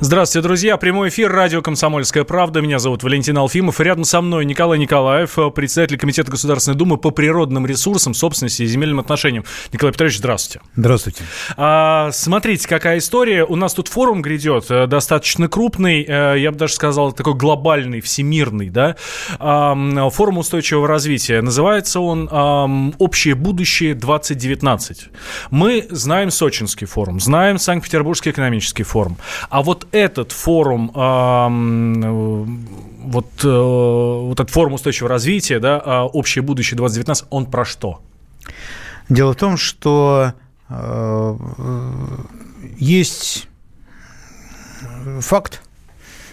Здравствуйте, друзья. Прямой эфир радио «Комсомольская правда». Меня зовут Валентин Алфимов. И рядом со мной Николай Николаев, председатель Комитета Государственной Думы по природным ресурсам, собственности и земельным отношениям. Николай Петрович, здравствуйте. Здравствуйте. А, смотрите, какая история. У нас тут форум грядет, э, достаточно крупный, э, я бы даже сказал, такой глобальный, всемирный, да, форум устойчивого развития. Называется он «Общее будущее 2019». Мы знаем Сочинский форум, знаем Санкт-Петербургский экономический форум. А вот этот форум, вот, э, вот этот форум устойчивого развития, да, а, общее будущее 2019, он про что? Дело в том, что э, есть факт,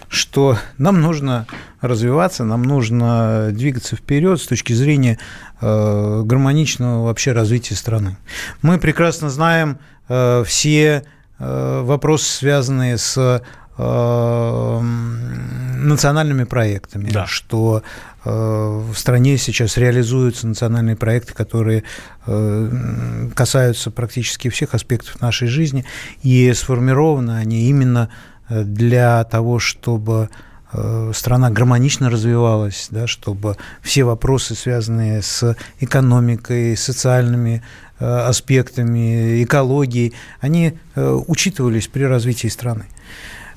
что нам нужно развиваться, нам нужно двигаться вперед с точки зрения э, гармоничного вообще развития страны. Мы прекрасно знаем э, все Э, вопросы, связанные с э, национальными проектами, да. что э, в стране сейчас реализуются национальные проекты, которые касаются практически всех аспектов нашей жизни, и сформированы они именно для того, чтобы страна гармонично развивалась, да, чтобы все вопросы, связанные с экономикой, социальными Э, аспектами экологии, они э, учитывались при развитии страны.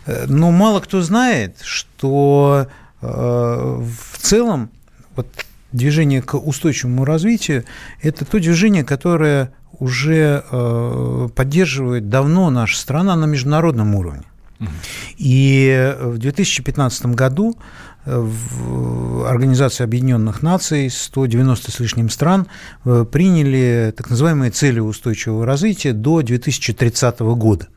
Э, но мало кто знает, что в целом вот, движение к устойчивому развитию – это то движение, которое уже поддерживает давно наша страна на международном уровне. И в 2015 году в Организации Объединенных Наций 190 с лишним стран э, приняли так называемые цели устойчивого развития до 2030 года.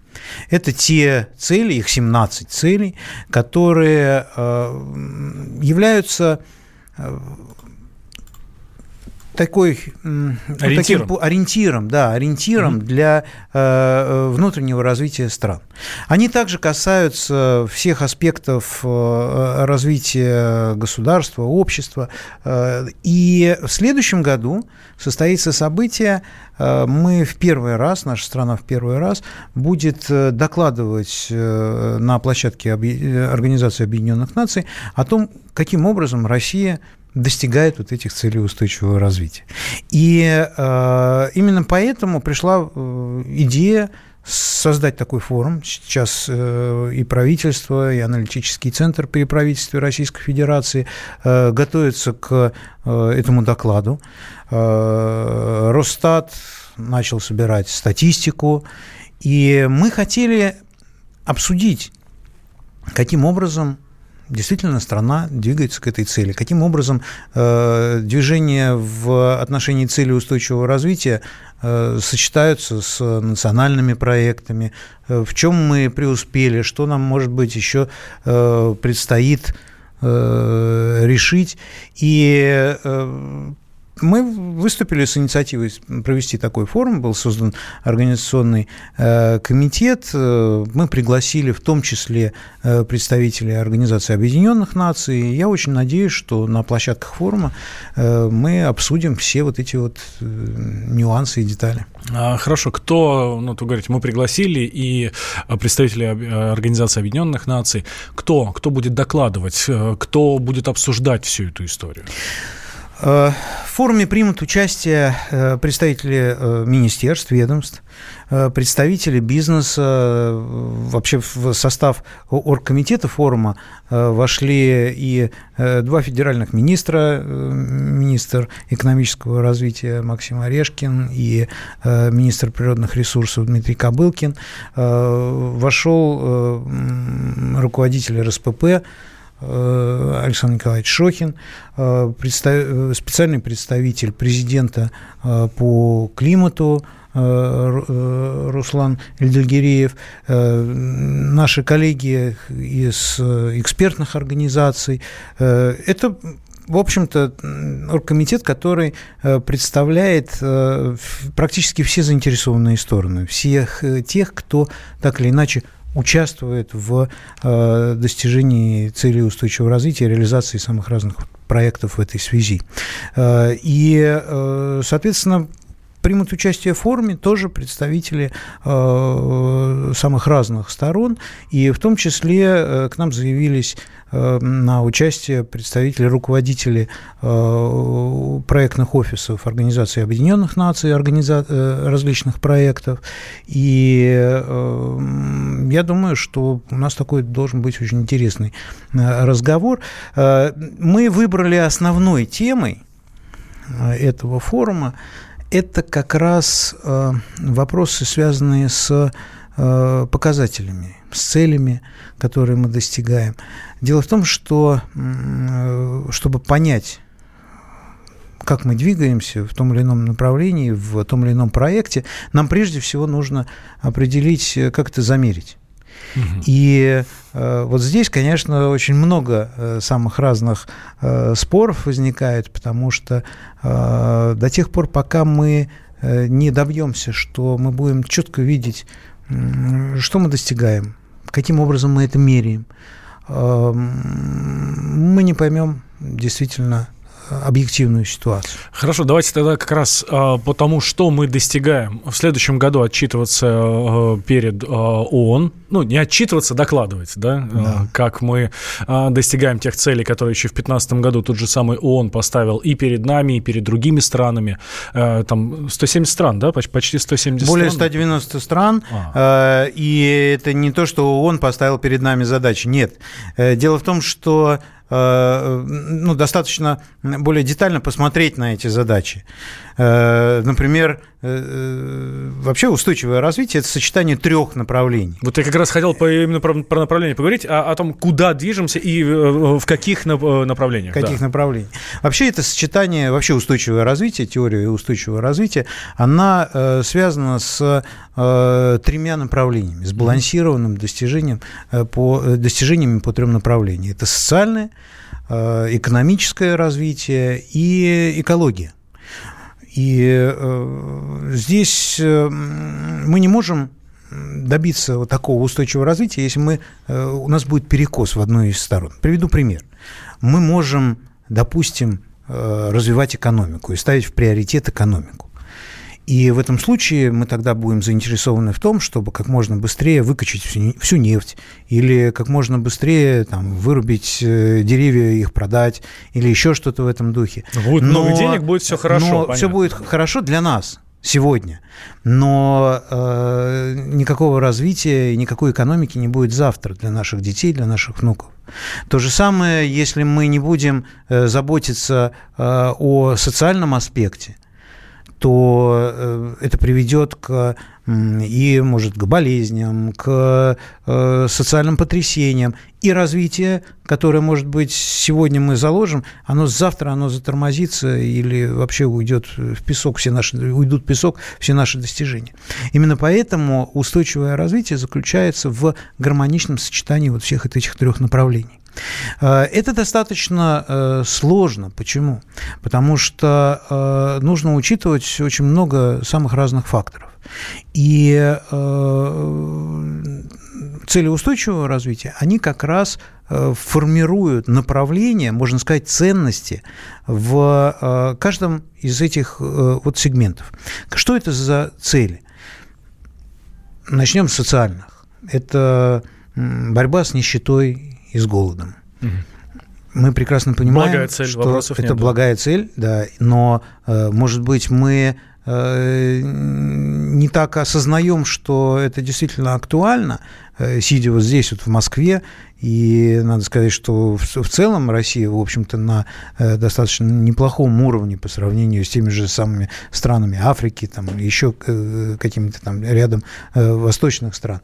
Это те цели, их 17 целей, которые э, являются э, такой ориентиром, таким, ориентиром, да, ориентиром угу. для э, внутреннего развития стран. Они также касаются всех аспектов э, развития государства, общества. Э, и в следующем году состоится событие, э, мы в первый раз, наша страна в первый раз будет э, докладывать э, на площадке Организации Объединенных Наций о том, каким образом Россия достигает вот этих целей устойчивого развития. И э, именно поэтому пришла э, идея создать такой форум. Сейчас э, и правительство, и аналитический центр при правительстве Российской Федерации э, готовятся к э, этому докладу. Э, Росстат начал собирать статистику, и мы хотели обсудить, каким образом действительно страна двигается к этой цели. Каким образом э, движения в отношении цели устойчивого развития э, сочетаются с национальными проектами, э, в чем мы преуспели, что нам, может быть, еще э, предстоит э, решить. И э, мы выступили с инициативой провести такой форум, был создан организационный э, комитет, э, мы пригласили в том числе э, представителей Организации Объединенных Наций. Я очень надеюсь, что на площадках форума мы обсудим все вот эти вот нюансы и детали. А, хорошо, кто, ну, вы говорите, мы пригласили и представители Организации Объединенных Наций. Кто? Кто будет докладывать? Кто будет обсуждать всю эту историю? Э, в форуме примут участие э, представители э, министерств, ведомств, представители бизнеса. Вообще в состав оргкомитета форума вошли и два федеральных министра, министр экономического развития Максим Орешкин и министр природных ресурсов Дмитрий Кобылкин. Вошел руководитель РСПП Александр Николаевич Шохин, специальный представитель президента по климату Руслан Эльдельгиреев, наши коллеги из экспертных организаций. Это в общем-то, оргкомитет, который э, представляет э, практически все заинтересованные стороны, всех э, тех, кто так или иначе участвует в достижении целей устойчивого развития, реализации самых разных проектов в этой связи. И, соответственно, примут участие в форуме тоже представители э, самых разных сторон, и в том числе э, к нам заявились э, на участие представители, руководители э, проектных офисов Организации Объединенных Наций, организа... э, различных проектов, и э, я думаю, что у нас такой должен быть очень интересный э, разговор. Э, мы выбрали основной темой э, этого форума это как раз э, вопросы, связанные с э, показателями, с целями, которые мы достигаем. Дело в том, что э, чтобы понять, как мы двигаемся в том или ином направлении, в том или ином проекте, нам прежде всего нужно определить, как это замерить. И э, вот здесь, конечно, очень много э, самых разных э, споров возникает, потому что до тех пор, пока мы не добьемся, что мы будем четко видеть, что мы достигаем, каким образом мы это меряем, мы не поймем действительно объективную ситуацию. Хорошо, давайте тогда как раз э, по тому, что мы достигаем в следующем году отчитываться э, перед э, ООН, ну, не отчитываться, докладывать, да, да. Как мы достигаем тех целей, которые еще в 2015 году тот же самый ООН поставил и перед нами, и перед другими странами. Там 170 стран, да, почти 170 Более стран? 190 стран, а. и это не то, что ООН поставил перед нами задачи, нет. Э, дело в том, что ну, достаточно более детально посмотреть на эти задачи. Э, например, э, вообще устойчивое развитие – это сочетание трех направлений. Вот я как раз хотел по, именно про, про направление поговорить, а о том, куда движемся и в каких направлениях. В каких да. направлениях. Вообще это сочетание, вообще устойчивое развитие, теория устойчивого развития, она связана с тремя направлениями, сбалансированным достижением по, достижениями по трем направлениям. Это социальное, экономическое развитие и экология. И э, здесь э, мы не можем добиться вот такого устойчивого развития, если мы, э, у нас будет перекос в одной из сторон. Приведу пример. Мы можем, допустим, развивать экономику и ставить в приоритет экономику. И в этом случае мы тогда будем заинтересованы в том, чтобы как можно быстрее выкачать всю нефть или как можно быстрее там, вырубить э, деревья, их продать или еще что-то в этом духе. Будет но, много денег, будет все хорошо. Но понятно. все будет хорошо для нас сегодня, но э, никакого развития и никакой экономики не будет завтра для наших детей, для наших внуков. То же самое, если мы не будем э, заботиться э, о социальном аспекте, то э, это приведет к и, может, к болезням, к э, социальным потрясениям. И развитие, которое, может быть, сегодня мы заложим, оно завтра оно затормозится или вообще уйдет в песок, все наши, уйдут в песок все наши достижения. Именно поэтому устойчивое развитие заключается в гармоничном сочетании вот всех этих трех направлений. Э, это достаточно э, сложно. Почему? Потому что э, нужно учитывать очень много самых разных факторов. И цели устойчивого развития, они как раз формируют направление, можно сказать, ценности в каждом из этих вот сегментов. Что это за цели? Начнем с социальных. Это борьба с нищетой и с голодом. Угу. Мы прекрасно понимаем, благая цель, что это нет, благая да. цель, да, но, э, может быть, мы э, не так осознаем, что это действительно актуально, э, сидя вот здесь, вот в Москве, и надо сказать, что в целом Россия, в общем-то, на достаточно неплохом уровне по сравнению с теми же самыми странами Африки, там, еще какими-то там рядом восточных стран.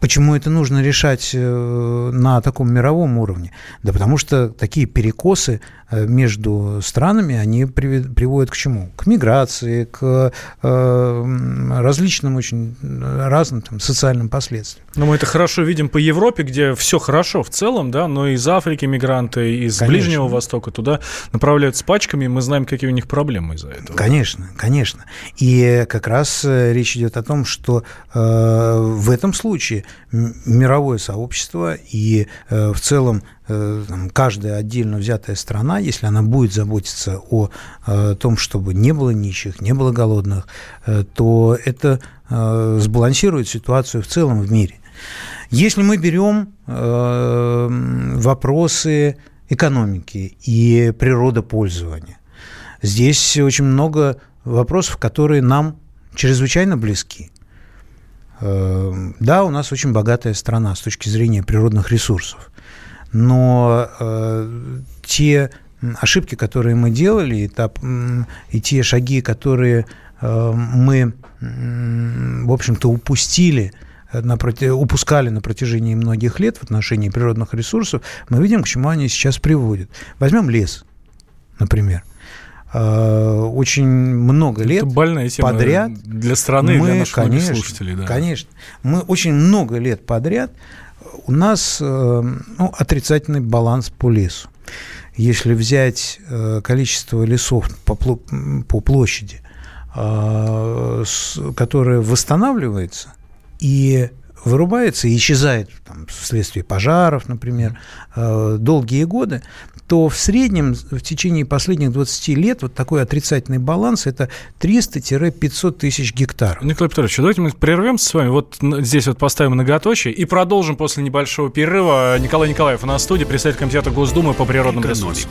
Почему это нужно решать э, на таком мировом уровне? Да потому что такие перекосы э, между странами, они приводят к чему? К миграции, к э, различным очень разным там, социальным последствиям. Но мы это хорошо видим по Европе, где все хорошо в целом, да, но из Африки мигранты, из конечно. Ближнего Востока туда направляются пачками, и мы знаем, какие у них проблемы из-за этого. Конечно, конечно. И как раз речь идет о том, что э, в этом случае мировое сообщество и э, в целом э, каждая отдельно взятая страна, если она будет заботиться о э, том, чтобы не было нищих, не было голодных, то это сбалансирует ситуацию в целом в мире. Если мы берем вопросы экономики и природопользования, здесь очень много вопросов, которые нам чрезвычайно близки. Эм, да, у нас очень богатая страна с точки зрения природных ресурсов, но э, те ошибки, которые мы делали, и, та, и те шаги, которые э, мы, в общем-то, упустили, упускали на протяжении многих лет в отношении природных ресурсов, мы видим, к чему они сейчас приводят. Возьмем лес, например. Э, очень много лет Это больная тема подряд для страны, мы, для наших конечно, слушателей. Да. Конечно. Мы очень много лет подряд у нас э, ну, отрицательный баланс по лесу. Если взять э, количество лесов по, по площади, которое восстанавливается и вырубается и исчезает там, вследствие пожаров, например, долгие годы, то в среднем в течение последних 20 лет вот такой отрицательный баланс – это 300-500 тысяч гектаров. Николай Петрович, давайте мы прервемся с вами, вот здесь вот поставим многоточие и продолжим после небольшого перерыва. Николай Николаев у нас в студии, председатель комитета Госдумы по природным ресурсам.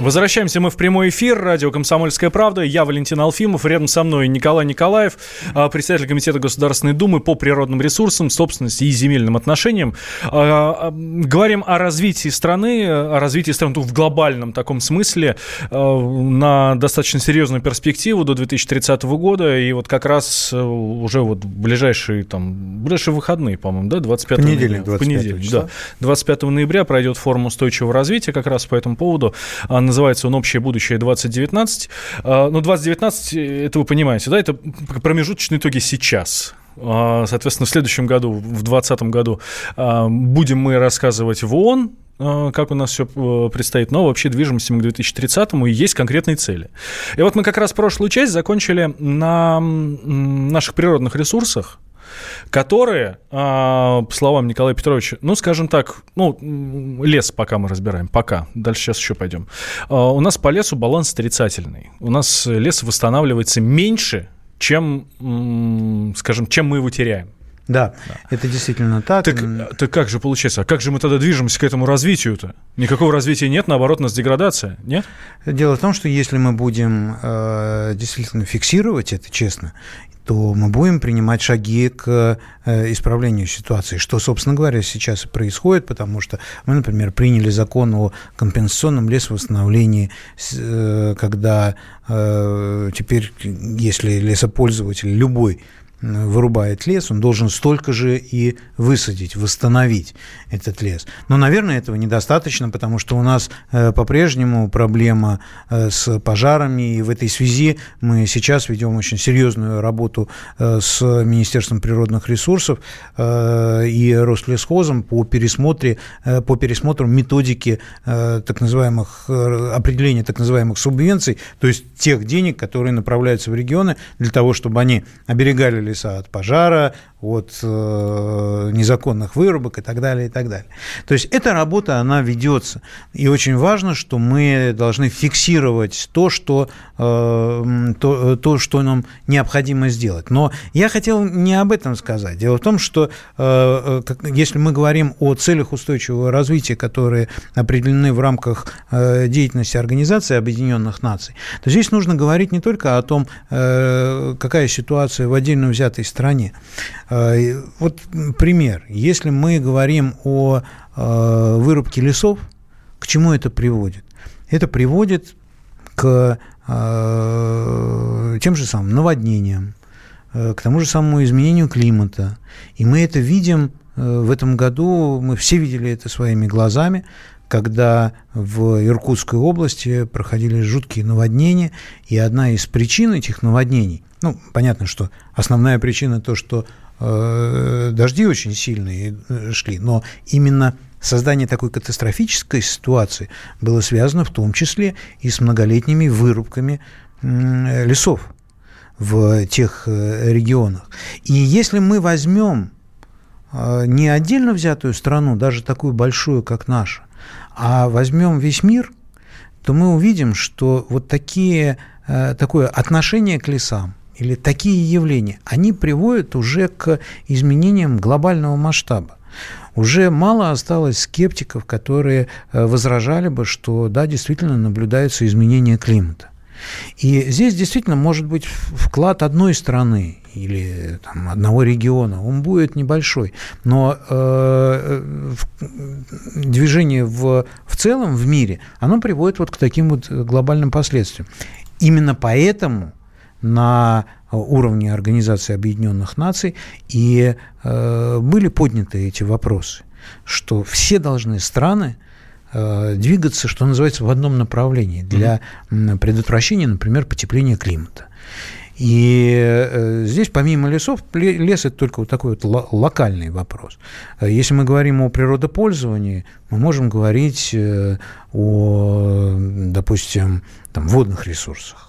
Возвращаемся мы в прямой эфир. Радио «Комсомольская правда». Я Валентин Алфимов. Рядом со мной Николай Николаев, а, председатель Комитета Государственной Думы по природным ресурсам, собственности и земельным отношениям. А, а, говорим о развитии страны, о развитии страны в глобальном таком смысле на достаточно серьезную перспективу до 2030 года. И вот как раз э, уже вот ближайшие, там, ближайшие выходные, по-моему, да, 25 понедельник, ноября. 25 понедельник, да. 25 ноября пройдет форум устойчивого развития как раз по этому поводу называется он «Общее будущее 2019». А, Но ну, 2019, это вы понимаете, да, это промежуточные итоги сейчас. А, соответственно, в следующем году, в 2020 году, а, будем мы рассказывать в ООН, как у нас все э, предстоит, но вообще движемся мы к 2030-му, и есть конкретные цели. И вот мы как раз прошлую часть закончили на наших природных ресурсах, которые, а, по словам Николая Петровича, ну, скажем так, ну, лес пока мы разбираем, пока, дальше сейчас еще пойдем. А, у нас по лесу баланс отрицательный. У нас лес восстанавливается меньше, чем, скажем, чем мы его теряем. Да, да, это действительно так. Так, так как же получается? А как же мы тогда движемся к этому развитию-то? Никакого развития нет, наоборот, у нас деградация, нет? Дело в том, что если мы будем э, действительно фиксировать это честно то мы будем принимать шаги к э, исправлению ситуации, что, собственно говоря, сейчас и происходит, потому что мы, например, приняли закон о компенсационном лесовосстановлении, э, когда э, теперь, если лесопользователь любой вырубает лес, он должен столько же и высадить, восстановить этот лес. Но, наверное, этого недостаточно, потому что у нас э, по-прежнему проблема э, с пожарами, и в этой связи мы сейчас ведем очень серьезную работу э, с Министерством природных ресурсов и Рослесхозом по, пересмотре, по пересмотру методики так называемых, определения так называемых субвенций, то есть тех денег, которые направляются в регионы для того, чтобы они оберегали леса от пожара, от э, незаконных вырубок и так далее, и так далее. То есть эта работа, она ведется. И очень важно, что мы должны фиксировать то, что, э, то, то, что нам необходимо сделать. Но я хотел не об этом сказать. Дело в том, что э, э если мы говорим о целях устойчивого развития, которые определены в рамках э, деятельности Организации Объединенных Наций, то здесь нужно говорить не только о том, э, какая ситуация в отдельно взятой стране, Э, вот пример. Если мы говорим о э, вырубке лесов, к чему это приводит? Это приводит к э, тем же самым наводнениям, к тому же самому изменению климата. И мы это видим в этом году, мы все видели это своими глазами, когда в Иркутской области проходили жуткие наводнения, и одна из причин этих наводнений, ну, понятно, что основная причина то, что Э, дожди очень сильные э, шли, но именно создание такой катастрофической ситуации было связано в том числе и с многолетними вырубками лесов в тех э, регионах. И если мы возьмем не отдельно взятую страну, даже такую большую, как наша, а возьмем весь мир, то мы увидим, что вот такие, такое отношение к лесам, или такие явления, они приводят уже к изменениям глобального масштаба. Уже мало осталось скептиков, которые э, возражали бы, что да, действительно наблюдаются изменения климата. И здесь действительно может быть вклад одной страны или там, одного региона, он будет небольшой, но э, движение в, в целом в мире, оно приводит вот к таким вот глобальным последствиям. Именно поэтому на уровне Организации Объединенных Наций, и э, были подняты эти вопросы, что все должны страны э, двигаться, что называется, в одном направлении для предотвращения, например, потепления климата. И э, здесь помимо лесов, лес это только вот такой вот локальный вопрос. Если мы говорим о природопользовании, мы можем говорить о, допустим, там, водных ресурсах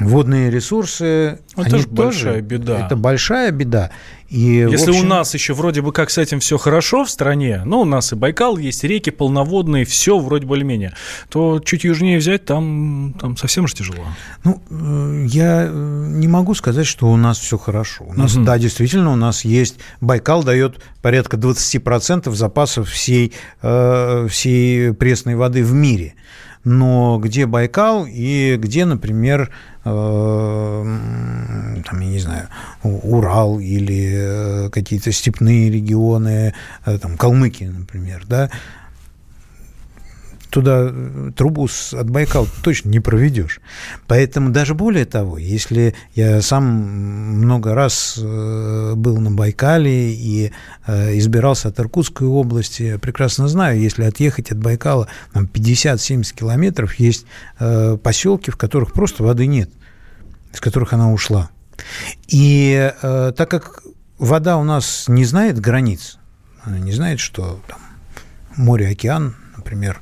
водные ресурсы. Это же большая беда. Это большая беда. И, Если общем... у нас еще вроде бы как с этим все хорошо в стране, ну, у нас и Байкал есть, реки полноводные, все вроде более-менее, то чуть южнее взять, там, там совсем же тяжело. Ну, э, я э, не могу сказать, что у нас все хорошо. У нас, угу. да, действительно, у нас есть... Байкал дает порядка 20% запасов всей, э, всей пресной воды в мире но где Байкал и где, например, э, там, я не знаю, Урал или э, какие-то степные регионы, э, там, Калмыкия, например, да, туда э, трубу от Байкала точно не проведешь. Поэтому даже более того, если я сам много раз э, был на Байкале и э, избирался от Иркутской области, прекрасно знаю, если отъехать от Байкала там 50-70 километров, есть поселки, в которых просто воды нет, из которых она ушла. И так как вода у нас не знает границ, она не знает, что там море, океан, например,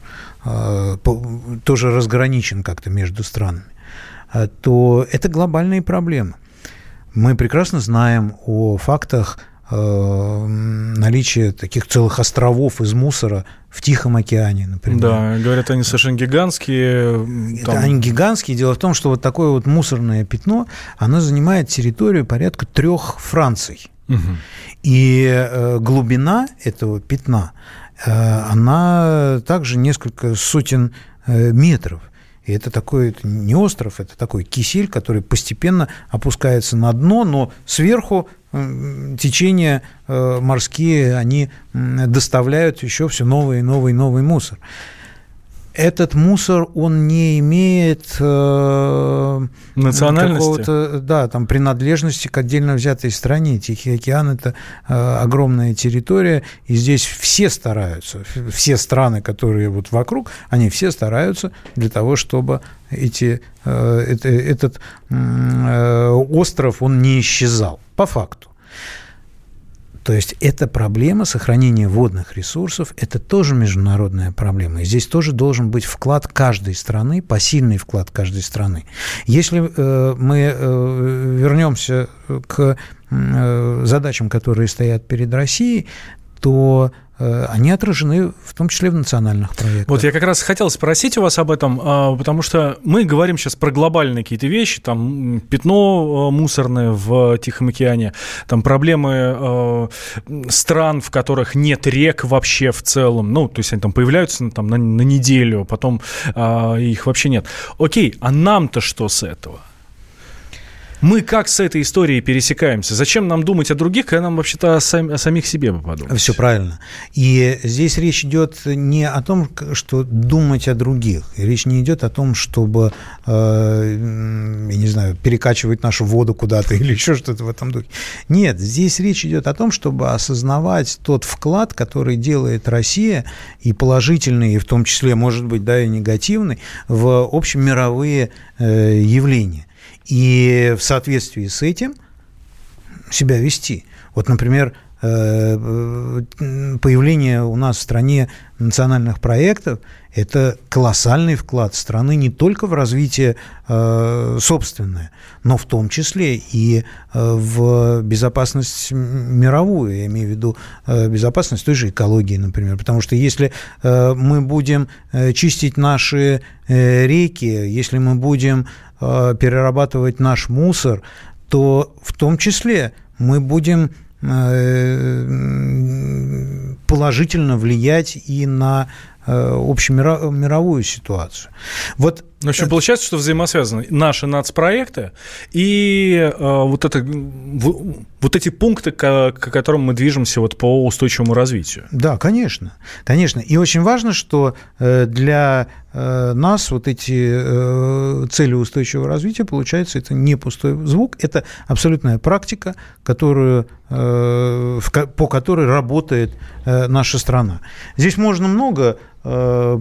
тоже разграничен как-то между странами, э, то это глобальные проблемы. Мы прекрасно знаем о фактах э, наличия таких целых островов из мусора в Тихом океане, например. Да, говорят, они совершенно гигантские. Там... они гигантские. Дело в том, что вот такое вот мусорное пятно, оно занимает территорию порядка трех Франций. Угу. И э, глубина этого пятна она также несколько сотен э, метров. И это такой это не остров, это такой кисель, который постепенно опускается на дно, но сверху течения э, морские, они доставляют еще все новый и новый и новый мусор. Этот мусор, он не имеет э, национальности, да, там принадлежности к отдельно взятой стране. Тихий океан это э, огромная территория, и здесь все стараются, все страны, которые вот вокруг, они все стараются для того, чтобы эти, э, это, этот э, остров он не исчезал по факту. То есть эта проблема сохранения водных ресурсов – это тоже международная проблема. И здесь тоже должен быть вклад каждой страны, посильный вклад каждой страны. Если э, мы э, вернемся к э, задачам, которые стоят перед Россией, то Э, они отражены в том числе в национальных проектах. Вот я как раз хотел спросить у вас об этом, а, потому что мы говорим сейчас про глобальные какие-то вещи, там пятно э, мусорное в Тихом океане, там проблемы э, стран, в которых нет рек вообще в целом, ну, то есть они там появляются там, на, на неделю, потом а, их вообще нет. Окей, а нам-то что с этого? Мы как с этой историей пересекаемся? Зачем нам думать о других, когда нам вообще-то о, сам, о самих себе подумать? Все правильно. И здесь речь идет не о том, что думать о других. Речь не идет о том, чтобы, э, я не знаю, перекачивать нашу воду куда-то или еще что-то в этом духе. Нет, здесь речь идет о том, чтобы осознавать тот вклад, который делает Россия, и положительный, и в том числе, может быть, да, и негативный, в общемировые э, явления и в соответствии с этим себя вести. Вот, например, э, появление у нас в стране национальных проектов – это колоссальный вклад страны не только в развитие э, собственное, но в том числе и э, в безопасность мировую, я имею в виду безопасность той же экологии, например. Потому что если мы будем чистить наши реки, если мы будем Э, перерабатывать наш мусор, то в том числе мы будем э, положительно влиять и на э, общемировую ситуацию. Вот в общем, получается, что взаимосвязаны наши нацпроекты и э, вот, это, вот эти пункты, к, к которым мы движемся вот по устойчивому развитию. Да, конечно, конечно. И очень важно, что э, для э, нас вот эти э, цели устойчивого развития, получается, это не пустой звук, это абсолютная практика, которую, по которой работает наша страна. Здесь можно много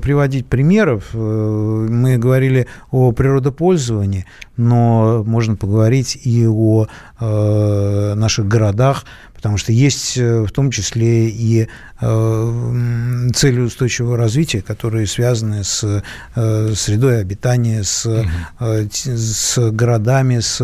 приводить примеров. Э, мы говорили о природопользовании, но можно поговорить и о э, наших городах, потому что есть в том числе и цели устойчивого развития, которые связаны с средой обитания, с, угу. с городами, с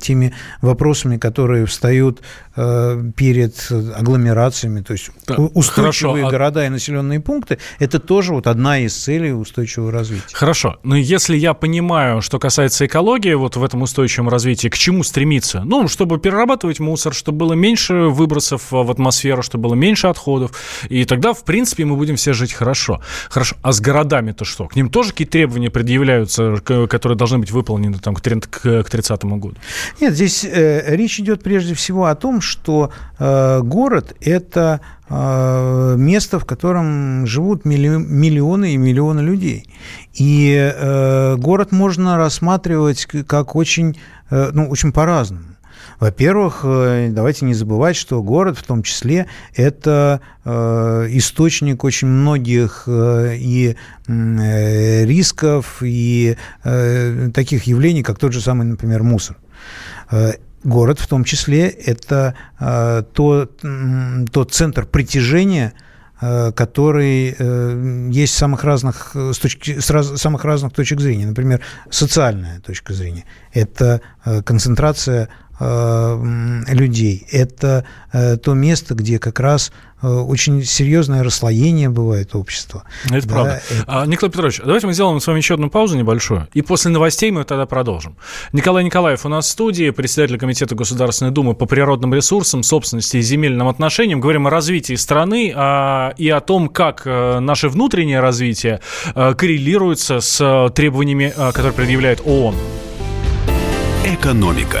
теми вопросами, которые встают перед агломерациями, то есть да, устойчивые хорошо. А города и населенные пункты – это тоже вот одна из целей устойчивого развития. Хорошо, но если я понимаю, что касается экологии, вот в этом устойчивом развитии, к чему стремиться? Ну, чтобы перерабатывать мусор, чтобы было меньше выбросов в атмосферу, чтобы было меньше отходов, и тогда, в принципе, мы будем все жить хорошо. Хорошо, а с городами-то что? К ним тоже какие-то требования предъявляются, которые должны быть выполнены там, к 30 году? Нет, здесь э, речь идет прежде всего о том, что э, город – это Э, место, в котором живут миллионы и миллионы людей. И э, город можно рассматривать как очень, э, ну, очень по-разному. Во-первых, давайте не забывать, что город в том числе это источник очень многих и рисков, и таких явлений, как тот же самый, например, мусор город в том числе это э, то, тот центр притяжения, э, который э, есть самых разных, с точки, с раз, самых разных точек зрения. Например, социальная точка зрения. Это концентрация людей. Это то место, где как раз Э, очень серьезное расслоение бывает общества. Это да, правда. Это... А, Николай Петрович, давайте мы сделаем с вами еще одну паузу небольшую, и после новостей мы тогда продолжим. Николай Николаев у нас в студии, председатель Комитета Государственной Думы по природным ресурсам, собственности и земельным отношениям. Говорим о развитии страны а, и о том, как наше внутреннее развитие а, коррелируется с требованиями, а, которые предъявляет ООН. Экономика.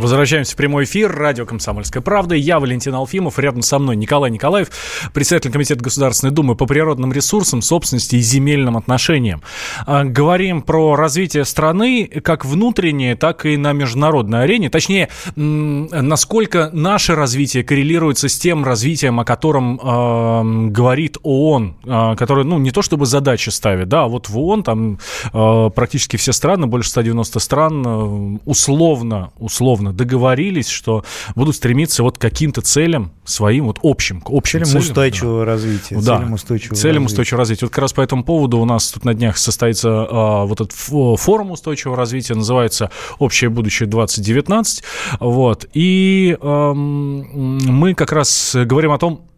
Возвращаемся в прямой эфир. Радио «Комсомольская правда». Я Валентин Алфимов. Рядом со мной Николай Николаев, председатель Комитета Государственной Думы по природным ресурсам, собственности и земельным отношениям. А, говорим про развитие страны как внутреннее, так и на международной арене. Точнее, насколько наше развитие коррелируется с тем развитием, о котором э, говорит ООН, э, который, ну, не то чтобы задачи ставит, да, а вот в ООН там э, практически все страны, больше 190 стран, условно, условно условно договорились, что будут стремиться вот к каким-то целям своим, вот общим, к общим целям. Целям устойчивого да. развития. Да, целям устойчивого, целям развития. устойчивого развития. Вот как раз по этому поводу у нас тут на днях состоится а, вот этот форум устойчивого развития, называется «Общее будущее 2019». Вот. И а, мы как раз говорим о том,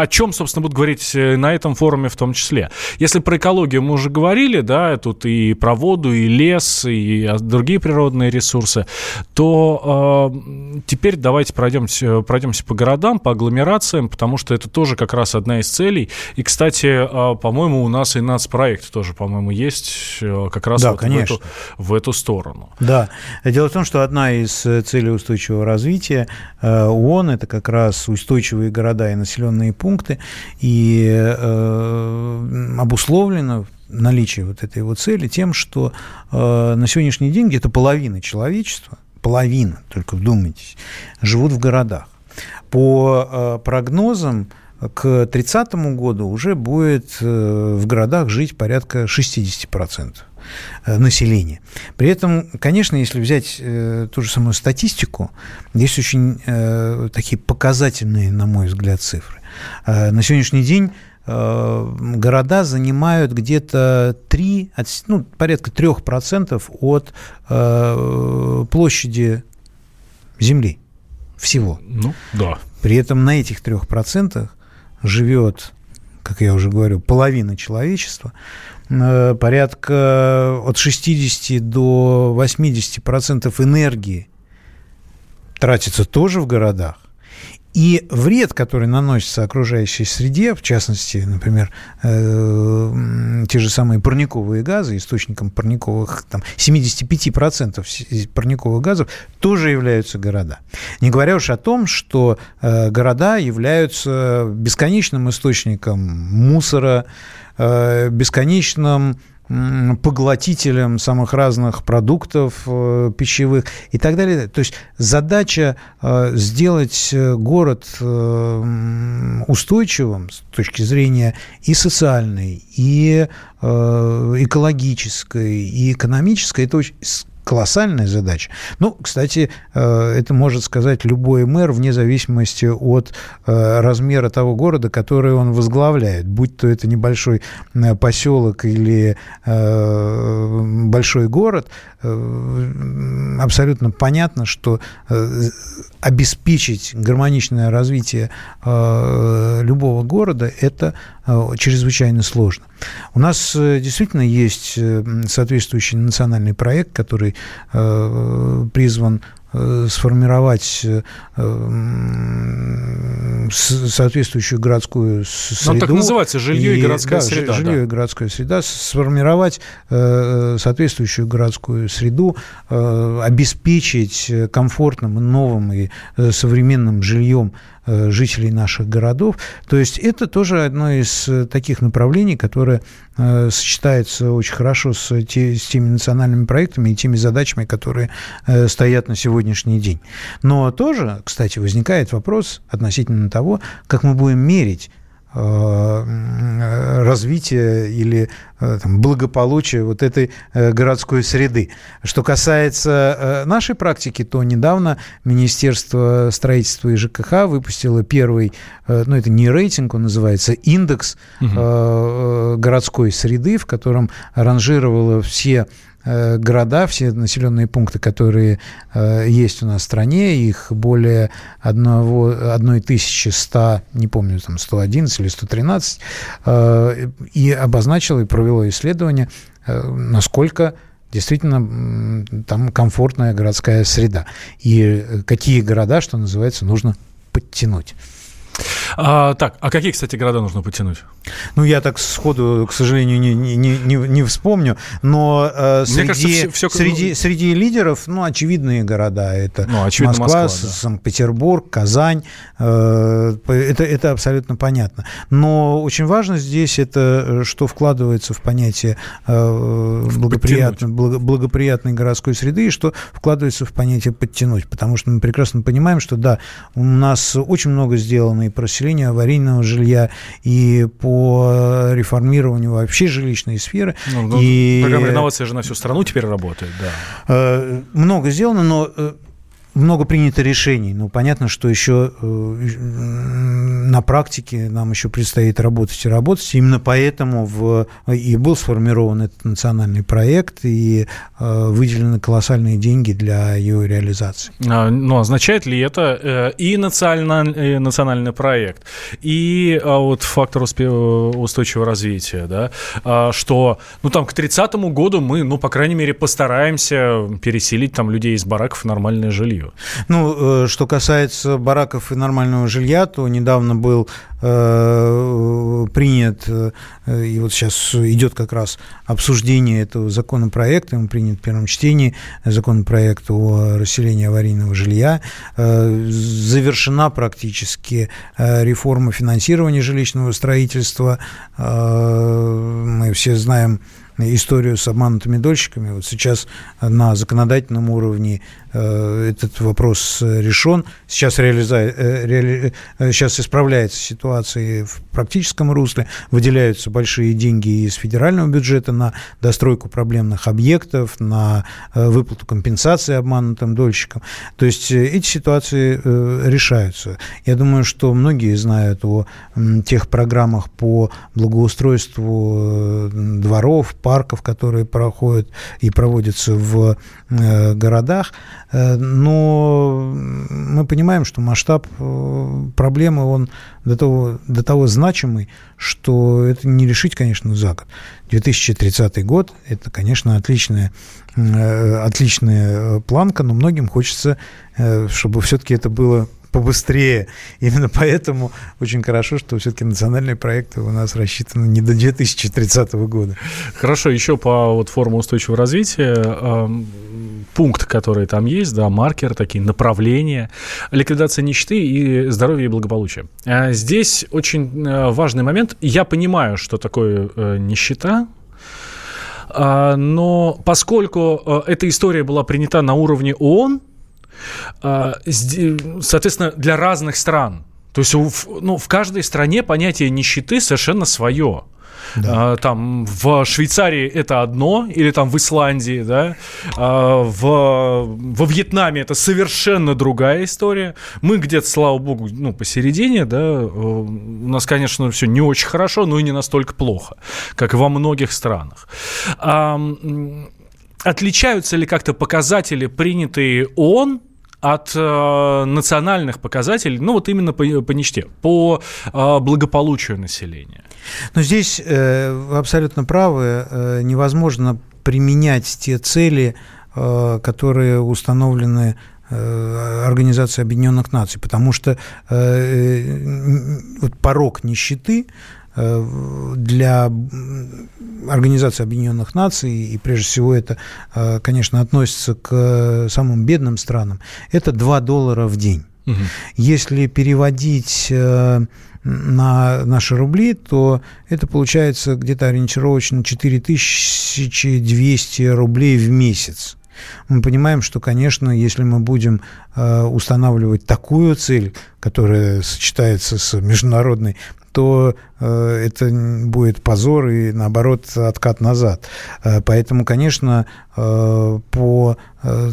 о чем, собственно, будут говорить э, на этом форуме в том числе. Если про экологию мы уже говорили, да, тут и про воду, и лес, и другие природные ресурсы, то э, теперь давайте пройдемся, пройдемся по городам, по агломерациям, потому что это тоже как раз одна из целей. И, кстати, э, по-моему, у нас и нацпроект тоже, по-моему, есть э, как раз да, вот в, эту, в эту сторону. Да. Дело в том, что одна из э, целей устойчивого развития э, ООН – это как раз устойчивые города и населенные пункты, пункты, и э, обусловлено наличие вот этой вот цели тем, что э, на сегодняшний день где-то половина человечества, половина, только вдумайтесь, живут в городах. По э, прогнозам, к 30 году уже будет э, в городах жить порядка 60% э, населения. При этом, конечно, если взять э, ту же самую статистику, есть очень э, такие показательные, на мой взгляд, цифры. Э, на сегодняшний день э, города занимают где-то 3, ну, порядка 3% от э, площади земли всего. Ну, да. При этом на этих 3% живет, как я уже говорю, половина человечества, порядка от 60 до 80% энергии тратится тоже в городах. И вред, который наносится окружающей среде, в частности, например, э, те же самые парниковые газы, источником парниковых, там, 75% парниковых газов тоже являются города. Не говоря уж о том, что э, города являются бесконечным источником мусора, э, бесконечным поглотителем самых разных продуктов э, пищевых и так далее. То есть задача э, сделать э, город устойчивым с точки зрения и социальной, и экологической, и экономической, это очень колоссальная задача. Ну, кстати, э, это может сказать любой мэр вне зависимости от э, размера того города, который он возглавляет, будь то это небольшой э, поселок или большой город, абсолютно понятно, что обеспечить гармоничное развитие любого города – это чрезвычайно сложно. У нас действительно есть соответствующий национальный проект, который Э, призван э, сформировать э, соответствующую городскую среду. Ну, так называется жилье и, и городская да, среда. Жилье да. и городская среда. Сформировать соответствующую городскую среду, обеспечить комфортным, новым и современным жильем Э, жителей наших городов. То есть это тоже одно из э, таких направлений, которое э, сочетается очень хорошо с, те, с теми национальными проектами и теми задачами, которые стоят на сегодняшний день. Но тоже, кстати, возникает вопрос относительно того, как мы будем мерить Э, развития или э, там, благополучия вот этой э, городской среды. Что касается нашей практики, то недавно Министерство строительства и ЖКХ выпустило первый, ну это не рейтинг, он называется, индекс угу. городской среды, в котором ранжировало все города, все населенные пункты, которые есть у нас в стране, их более одного, 1100, не помню, там 111 или 113, и обозначило и провело исследование, насколько действительно там комфортная городская среда. И какие города, что называется, нужно подтянуть. А, так, а какие, кстати, города нужно подтянуть? Ну, я так сходу, к сожалению, не, не, не, не вспомню, но э, среди, кажется, все, все... Среди, среди лидеров, ну, очевидные города. Это ну, очевидно, Москва, Москва да. Санкт-Петербург, Казань. Э, это, это абсолютно понятно. Но очень важно здесь это, что вкладывается в понятие э, благоприятной, благоприятной городской среды и что вкладывается в понятие подтянуть. Потому что мы прекрасно понимаем, что, да, у нас очень много сделано и по расселению аварийного жилья, и по реформированию вообще жилищной сферы. Ну, ну, и... Программа реновации же на всю страну теперь работает, да. Э, много сделано, но э, много принято решений. Ну, понятно, что еще э, на практике нам еще предстоит работать и работать. Именно поэтому в, и был сформирован этот национальный проект, и э, выделены колоссальные деньги для его реализации. А, ну, означает ли это э, и национальный, национальный проект, и а, вот фактор устойчивого развития, да, а, что, ну, там, к 30 году мы, ну, по крайней мере, постараемся переселить там людей из бараков в нормальное жилье? Ну, э, что касается бараков и нормального жилья, то недавно был э, принят, э, и вот сейчас идет как раз обсуждение этого законопроекта, он принят в первом чтении, законопроект о расселении аварийного жилья, завершена практически реформа финансирования жилищного строительства, мы все знаем, историю с обманутыми дольщиками. Вот сейчас на законодательном уровне этот вопрос решен. Сейчас, реализа... Э, реали... Э, сейчас исправляется ситуация в практическом русле. Выделяются большие деньги из федерального бюджета на достройку проблемных объектов, на выплату компенсации обманутым дольщикам. То есть эти ситуации решаются. Я думаю, что многие знают о тех программах по благоустройству дворов, парков, которые проходят и проводятся в городах. Э, но мы понимаем, что масштаб э, проблемы, он до того, до того значимый, что это не решить, конечно, за год. 2030 год – это, конечно, отличная, э, отличная планка, но многим хочется, чтобы все-таки это было побыстрее. Именно поэтому очень хорошо, что все-таки национальные проекты у нас рассчитаны не до 2030 года. Хорошо, еще по вот форме устойчивого развития. Э, пункт, который там есть, да, маркер, такие направления, ликвидация нищеты и здоровье и благополучие. А здесь очень э, важный момент. Я понимаю, что такое э, нищета, а, но поскольку э, эта история была принята на уровне ООН, а, соответственно, для разных стран. То есть ну, в каждой стране понятие нищеты совершенно свое. Да. А, там в Швейцарии это одно, или там в Исландии, да, а, в, во Вьетнаме это совершенно другая история. Мы где-то, слава богу, ну, посередине, да, э, у нас, конечно, все не очень хорошо, но и не настолько плохо, как во многих странах. Отличаются ли как-то показатели, принятые ООН, от э, национальных показателей, ну вот именно по, по нищете, по э, благополучию населения. Но здесь э, абсолютно правы, э, невозможно применять те цели, э, которые установлены э, Организацией Объединенных Наций, потому что э, э вот порог нищеты для Организации Объединенных Наций, и прежде всего это, э, конечно, относится к самым бедным странам, это 2 доллара в день. Угу. Если переводить э, на наши рубли, то это получается где-то ориентировочно 4200 рублей в месяц. Мы понимаем, что, конечно, если мы будем устанавливать такую цель, которая сочетается с международной то э, это будет позор и, наоборот, откат назад. Э, поэтому, конечно, э, по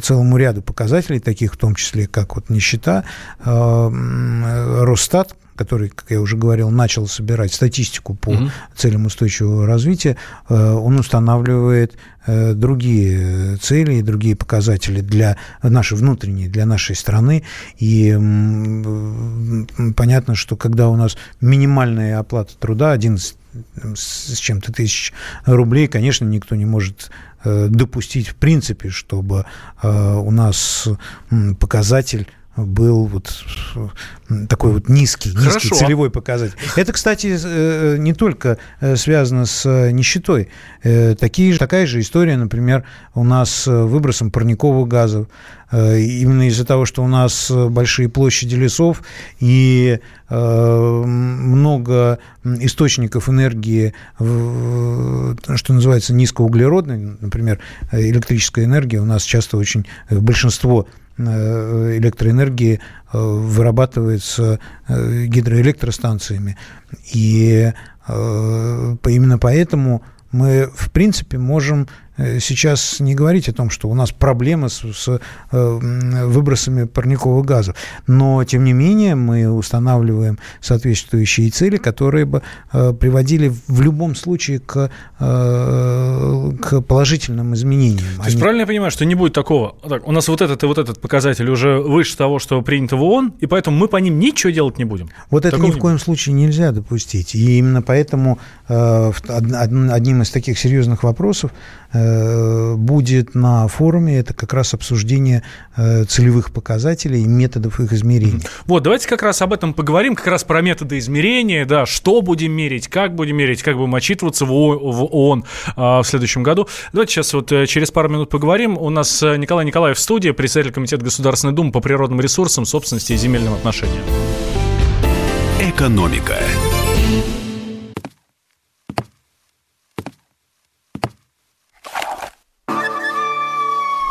целому ряду показателей, таких в том числе, как вот нищета, Росстат который, как я уже говорил, начал собирать статистику по угу. целям устойчивого развития, он устанавливает другие цели и другие показатели для нашей внутренней, для нашей страны. И понятно, что когда у нас минимальная оплата труда 11 с чем-то тысяч рублей, конечно, никто не может э, допустить в принципе, чтобы э, у нас показатель был вот такой вот низкий, низкий целевой показатель. Это, кстати, э, не только связано с нищетой. Такие, такая же история, например, у нас с выбросом парниковых газов. Э, именно из-за того, что у нас большие площади лесов и э, много источников энергии, что называется низкоуглеродной, например, электрическая энергия, у нас часто очень большинство э, электроэнергии вырабатывается гидроэлектростанциями. И именно поэтому мы, в принципе, можем Э, сейчас не говорить о том, что у нас проблемы с, с э, выбросами парниковых газов, но тем не менее мы устанавливаем соответствующие цели, которые бы э, приводили в любом случае к, к положительным изменениям. То есть Они... правильно я понимаю, что не будет такого, так, у нас вот этот и вот этот показатель уже выше того, что принято в ООН, и поэтому мы по ним ничего делать не будем. Вот Такого это ни в коем случае нельзя допустить, и именно поэтому одним из таких серьезных вопросов Э, будет на форуме, это как раз обсуждение э, целевых показателей и методов их измерения. Вот, давайте как раз об этом поговорим, как раз про методы измерения, да, что будем мерить, как будем мерить, как будем отчитываться в ООН а, в следующем году. Давайте сейчас вот э, через пару минут поговорим. У нас Николай Николаев в студии, председатель Комитета Государственной Думы по природным ресурсам, собственности и земельным отношениям. Экономика.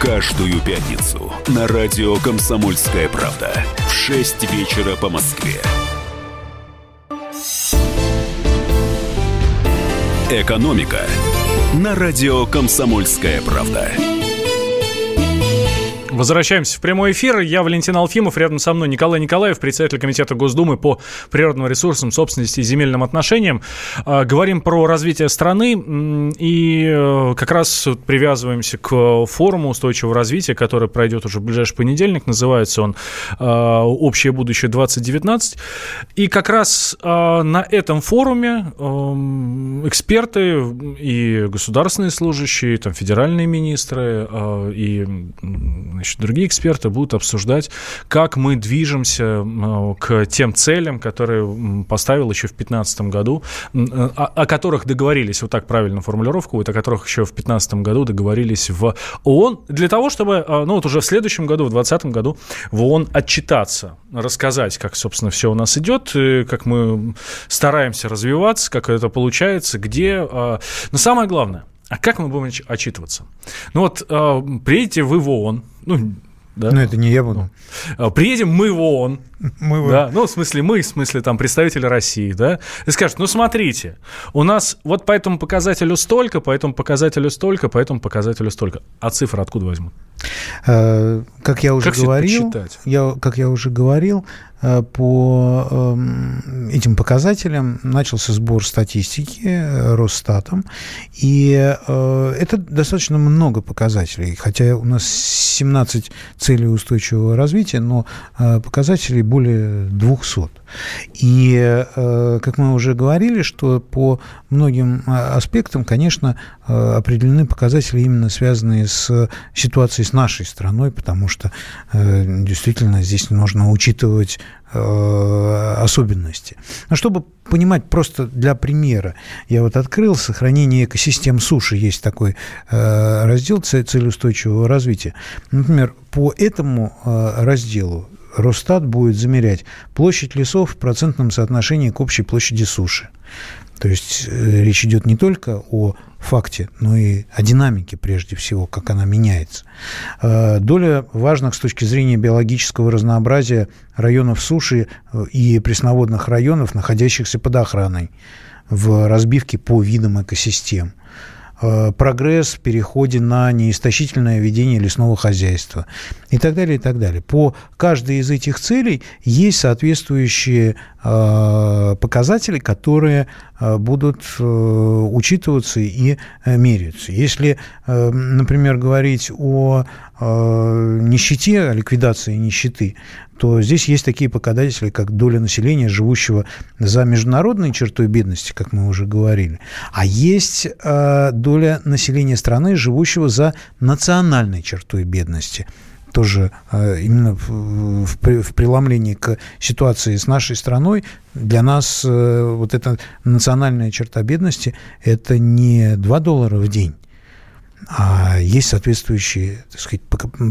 Каждую пятницу на радио «Комсомольская правда» в 6 вечера по Москве. «Экономика» на радио «Комсомольская правда». Возвращаемся в прямой эфир. Я Валентин Алфимов, рядом со мной Николай Николаев, председатель Комитета Госдумы по природным ресурсам, собственности и земельным отношениям. А, говорим про развитие страны и э, как раз привязываемся к форуму устойчивого развития, который пройдет уже в ближайший понедельник. Называется он а, «Общее будущее 2019». И как раз а, на этом форуме эм, эксперты и государственные служащие, там, федеральные министры и значит, другие эксперты будут обсуждать, как мы движемся к тем целям, которые поставил еще в 2015 году, о, о которых договорились, вот так правильно формулировку, вот о которых еще в 2015 году договорились в ООН, для того, чтобы, а, ну вот уже в следующем году, в 2020 году в ООН отчитаться, рассказать, как, собственно, все у нас идет, как мы стараемся развиваться, как это получается, где. А, но самое главное – а как мы будем отчитываться? Ну вот э, приедете вы в ООН, ну, да? Ну, это не я буду. Ну, приедем мы в ООН. Мы в... Да, ну, в смысле мы, в смысле там представители России, да, и скажут, ну, смотрите, у нас вот по этому показателю столько, по этому показателю столько, по этому показателю столько. А цифры откуда возьмут? Э, как я уже как говорил, я, как я уже говорил, Э, по эм, этим показателям начался сбор статистики э, Росстатом, и это достаточно много показателей, хотя у нас 17 целей устойчивого развития, но показателей более 200. И, как мы уже говорили, что по многим аспектам, конечно, определены показатели именно связанные с ситуацией с нашей страной, потому что действительно здесь нужно учитывать Э, особенности. Но чтобы понимать просто для примера, я вот открыл сохранение экосистем суши, есть такой э, раздел цель устойчивого развития. Например, по этому э, разделу Росстат будет замерять площадь лесов в процентном соотношении к общей площади суши. То есть э, речь идет не только о факте, но и о динамике прежде всего, как она меняется. Э, доля важных с точки зрения биологического разнообразия районов суши э, и пресноводных районов, находящихся под охраной в разбивке по видам экосистем – прогресс в переходе на неистощительное ведение лесного хозяйства и так далее, и так далее. По каждой из этих целей есть соответствующие э, показатели, которые э, будут учитываться и меряться. Если, например, говорить о нищете, о ликвидации нищеты, то здесь есть такие показатели, как доля населения, живущего за международной чертой бедности, как мы уже говорили, а есть э, доля населения страны, живущего за национальной чертой бедности. Тоже э, именно в, в, преломлении к ситуации с нашей страной для нас э, вот эта национальная черта бедности это не 2 доллара в день, а есть соответствующие так сказать,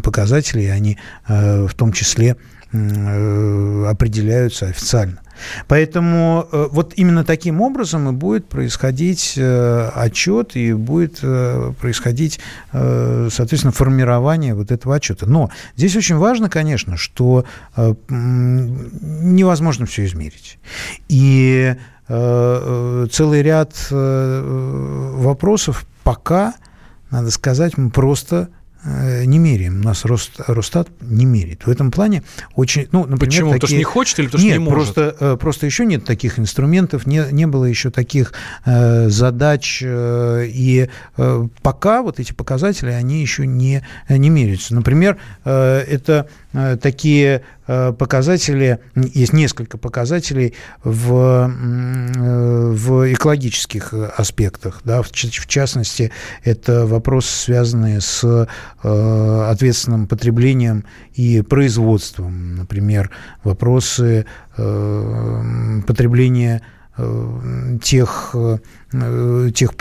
показатели, и они э, в том числе Э, определяются официально. Поэтому э, вот именно таким образом и будет происходить отчет и будет происходить, соответственно, формирование вот этого отчета. Но здесь очень важно, конечно, что невозможно все измерить. И целый ряд вопросов пока, надо сказать, мы просто Э, не меряем. У нас Рост, Росстат не меряет. В этом плане очень... Ну, например, Почему? Такие... Потому что не хочет или потому нет, что не может? Просто, э, просто еще нет таких инструментов, не, не было еще таких э, задач. Э, и э, пока вот эти показатели, они еще не, не меряются. Например, э, это такие э, показатели, есть несколько показателей в, э, в экологических аспектах. Да, в, в частности, это вопросы, связанные с ответственным потреблением и производством. Например, вопросы потребления тех, тех,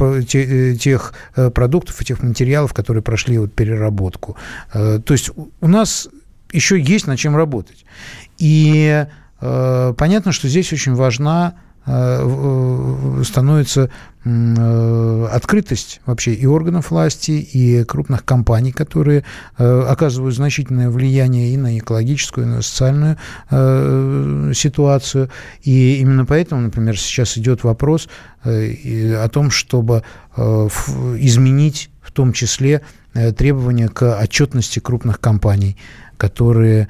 тех продуктов и тех материалов, которые прошли вот переработку. То есть у нас еще есть над чем работать. И э, понятно, что здесь очень важна становится э, открытость вообще и органов власти, и крупных компаний, которые э, оказывают значительное влияние и на экологическую, и на социальную э, ситуацию. И именно поэтому, например, сейчас идет вопрос э, о том, чтобы э, изменить в том числе э, требования к отчетности крупных компаний которые э,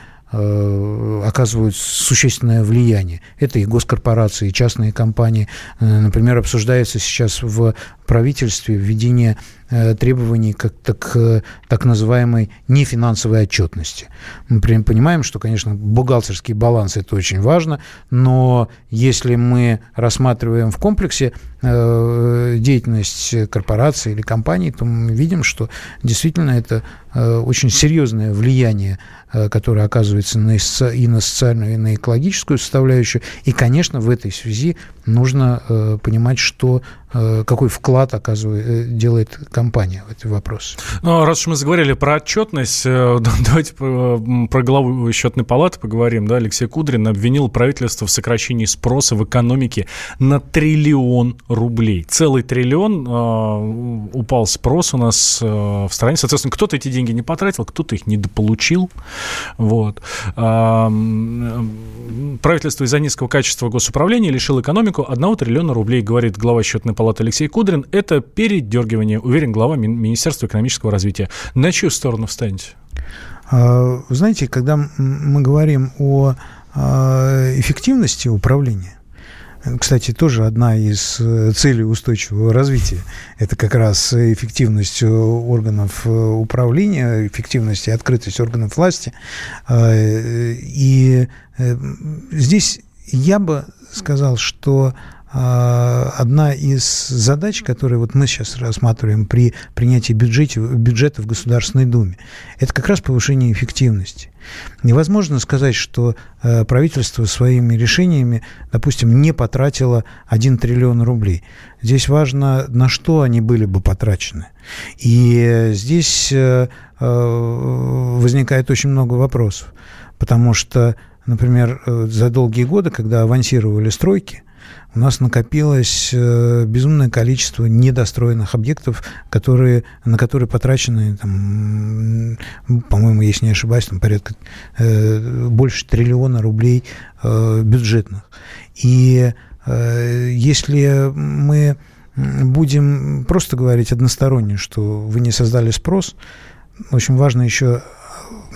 оказывают существенное влияние. Это и госкорпорации, и частные компании. Э, например, обсуждается сейчас в правительстве введение э, требований как так, так называемой нефинансовой отчетности. Мы понимаем, что, конечно, бухгалтерский баланс – это очень важно, но если мы рассматриваем в комплексе деятельность корпорации или компании, то мы видим, что действительно это очень серьезное влияние Э, которая оказывается на, и на социальную, и на экологическую составляющую. И, конечно, в этой связи нужно э, понимать, что Э, какой вклад оказывает, э, делает компания в этот вопрос. Ну, раз уж мы заговорили про отчетность, э, давайте про главу счетной палаты поговорим. Да? Алексей Кудрин обвинил правительство в сокращении спроса в экономике на триллион рублей. Целый триллион э, упал спрос у нас э, в стране. Соответственно, кто-то эти деньги не потратил, кто-то их недополучил. Вот. Э, правительство из-за низкого качества госуправления лишило экономику 1 триллиона рублей, говорит глава счетной палаты Алексей Кудрин, это передергивание, уверен глава Министерства экономического развития. На чью сторону встанете? А, знаете, когда мы говорим о а, эффективности управления, кстати, тоже одна из э, целей устойчивого развития. Это как раз эффективность органов э, управления, эффективность и открытость органов власти. А, и э, здесь я бы сказал, что одна из задач, которые вот мы сейчас рассматриваем при принятии бюджета, бюджета в Государственной Думе, это как раз повышение эффективности. Невозможно сказать, что э, правительство своими решениями, допустим, не потратило 1 триллион рублей. Здесь важно, на что они были бы потрачены. И здесь э, э, возникает очень много вопросов, потому что, например, за долгие годы, когда авансировали стройки – у нас накопилось э, безумное количество недостроенных объектов, которые, на которые потрачены, там, по-моему, если не ошибаюсь, там порядка э, больше триллиона рублей э, бюджетных. И если мы будем просто говорить односторонне, что вы не создали спрос, очень важно еще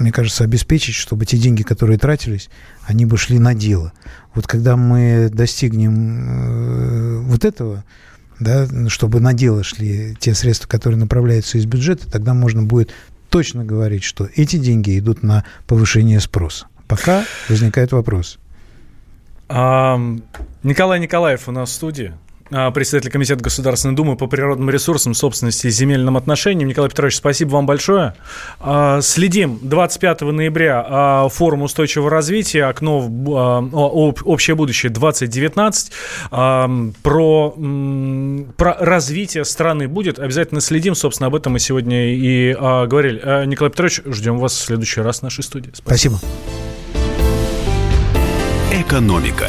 мне кажется, обеспечить, чтобы те деньги, которые тратились, они бы шли на дело. Вот когда мы достигнем э, вот этого, да, чтобы на дело шли те средства, которые направляются из бюджета, тогда можно будет точно говорить, что эти деньги идут на повышение спроса. Пока возникает вопрос. А, Николай Николаев у нас в студии. А, председатель Комитета Государственной Думы по природным ресурсам, собственности и земельным отношениям. Николай Петрович, спасибо вам большое. А, следим. 25 ноября а, форум устойчивого развития, окно в общее будущее 2019. Про, про развитие страны будет. Обязательно следим. Собственно, об этом мы сегодня и говорили. Николай Петрович, ждем вас в следующий раз в нашей студии. Спасибо. спасибо. Экономика.